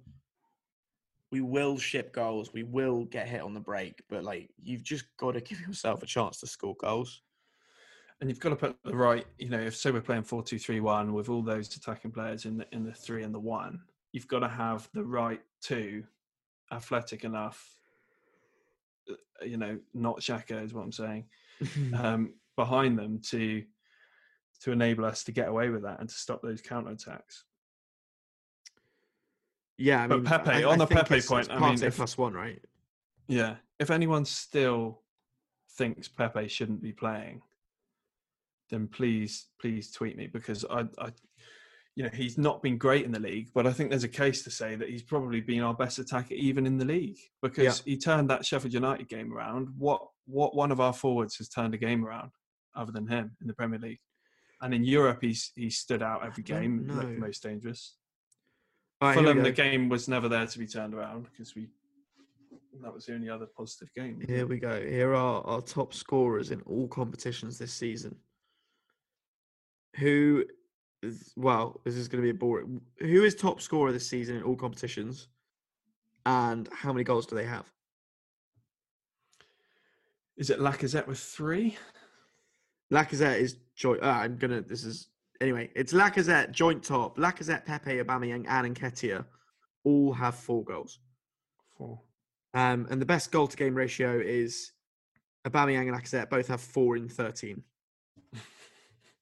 we will ship goals. We will get hit on the break, but like you've just got to give yourself a chance to score goals. And you've got to put the right, you know, if so we're playing four two three one with all those attacking players in the in the three and the one, you've got to have the right two, athletic enough, you know, not Xhaka is what I'm saying, um, behind them to to enable us to get away with that and to stop those counter attacks. Yeah, I But Pepe, I, on I the Pepe it's- point, it's I mean, if- plus one, right? Yeah. If anyone still thinks Pepe shouldn't be playing, then please, please tweet me because I, I, you know, he's not been great in the league, but I think there's a case to say that he's probably been our best attacker even in the league because he turned that Sheffield United game around. What, what one of our forwards has turned a game around other than him in the Premier League? And in Europe, he's he stood out every game, looked know. most dangerous. Right, Fulham, the game was never there to be turned around because we that was the only other positive game. Here we go. Here are our top scorers in all competitions this season. Who well, this is going to be a boring. Who is top scorer this season in all competitions? And how many goals do they have? Is it Lacazette with three? Lacazette is joint. Uh, I'm gonna. This is anyway. It's Lacazette joint top. Lacazette, Pepe, Aubameyang, and Nketiah all have four goals. Four. Um, and the best goal to game ratio is Aubameyang and Lacazette both have four in thirteen,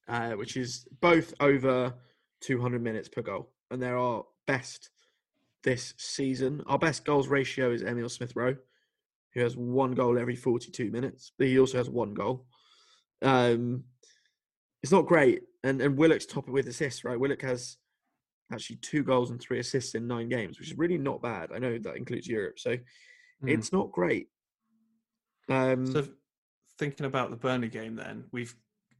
uh, which is both over two hundred minutes per goal. And they're our best this season. Our best goals ratio is Emil Smith Rowe, who has one goal every forty-two minutes. But he also has one goal. Um, it's not great, and and Willock's top it with assists. Right, Willock has actually two goals and three assists in nine games, which is really not bad. I know that includes Europe, so Mm. it's not great. Um, So thinking about the Burnley game, then we've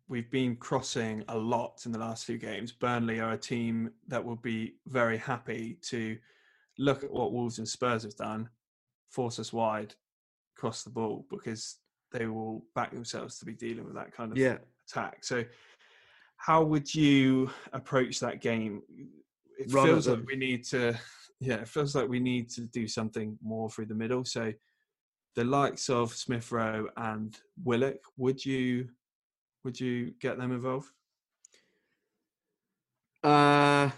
we've been crossing a lot in the last few games. Burnley are a team that will be very happy to look at what Wolves and Spurs have done, force us wide, cross the ball because they will back themselves to be dealing with that kind of yeah, attack. So, how would you approach that game? It feels like we need to, yeah, it feels like we need to do something more through the middle. So, the likes of Smith Rowe and Willock, would you, would you get them involved? uh,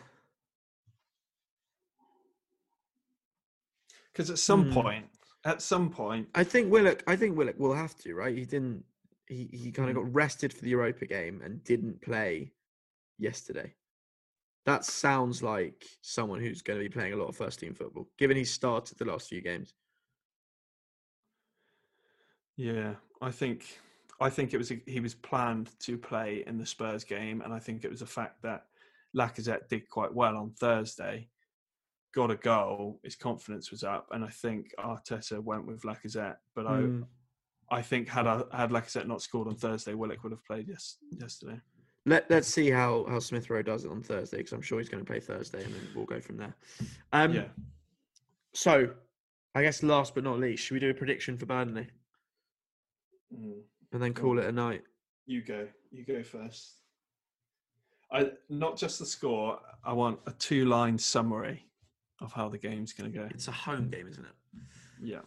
Because at some Hmm. point, at some point, I think Willock. I think Willock will have to. Right, he didn't. He he kind of Mm. got rested for the Europa game and didn't play yesterday. That sounds like someone who's going to be playing a lot of first team football, given he's started the last few games. Yeah, I think I think it was a, he was planned to play in the Spurs game, and I think it was a fact that Lacazette did quite well on Thursday, got a goal, his confidence was up, and I think Arteta went with Lacazette. But Mm. I, I think had I, had Lacazette not scored on Thursday, Willock would have played yes, yesterday. Let Let's see how how Smith Rowe does it on Thursday because I'm sure he's going to play Thursday, and then we'll go from there. Um, yeah, So, I guess last but not least, should we do a prediction for Burnley Mm. And then call it a night? you go, you go first. I not just the score. I want a two-line summary of how the game's going to go. It's a home game, isn't it? Yeah,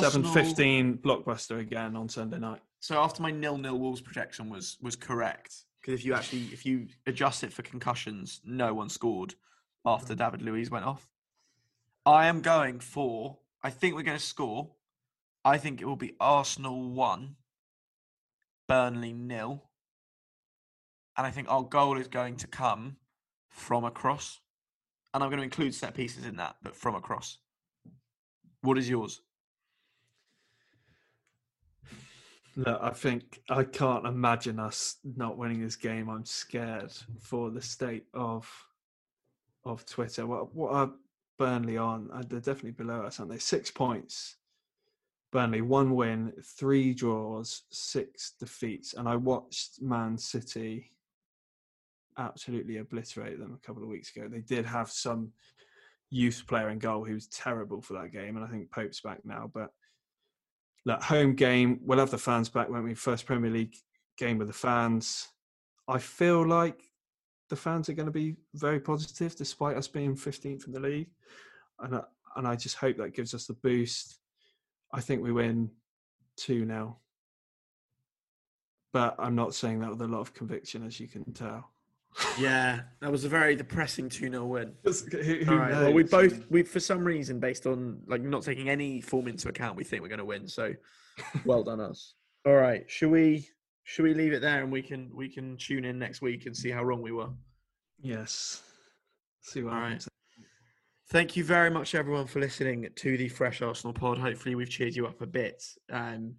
seven fifteen blockbuster again on Sunday night. So after my nil nil Wolves projection was was correct because if you actually if you adjust it for concussions, no one scored after David Luiz went off. I am going for. I think we're going to score. I think it will be Arsenal one, Burnley nil, and I think our goal is going to come from a cross, and I'm going to include set pieces in that, but from a cross. What is yours? Look, I think I can't imagine us not winning this game. I'm scared for the state of of Twitter. What what are Burnley on? Uh, They're definitely below us, aren't they? Six points. Burnley one win, three draws, six defeats, and I watched Man City absolutely obliterate them a couple of weeks ago. They did have some youth player in goal who was terrible for that game, and I think Pope's back now, but that home game, we'll have the fans back, won't we? First Premier League game with the fans. I feel like the fans are going to be very positive, despite us being 15th in the league, and I, and I just hope that gives us the boost. I think we win two 0 but I'm not saying that with a lot of conviction, as you can tell. Yeah, that was a very depressing 2 0 win. Who- who All right. Well, we both, we for some reason, based on like not taking any form into account, we think we're going to win. So, well done us. All right, should we should we leave it there and we can we can tune in next week and see how wrong we were. Yes. See what All right. Thank you very much, everyone, for listening to the Fresh Arsenal pod. Hopefully, we've cheered you up a bit. Um,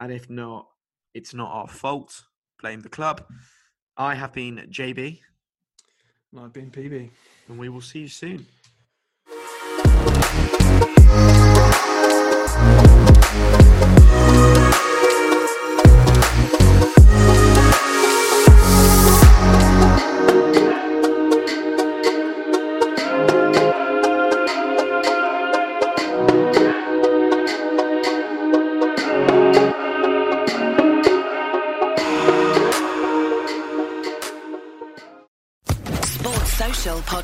and if not, it's not our fault. Blame the club. I have been JB, And I've been PB. and we will see you soon. Sports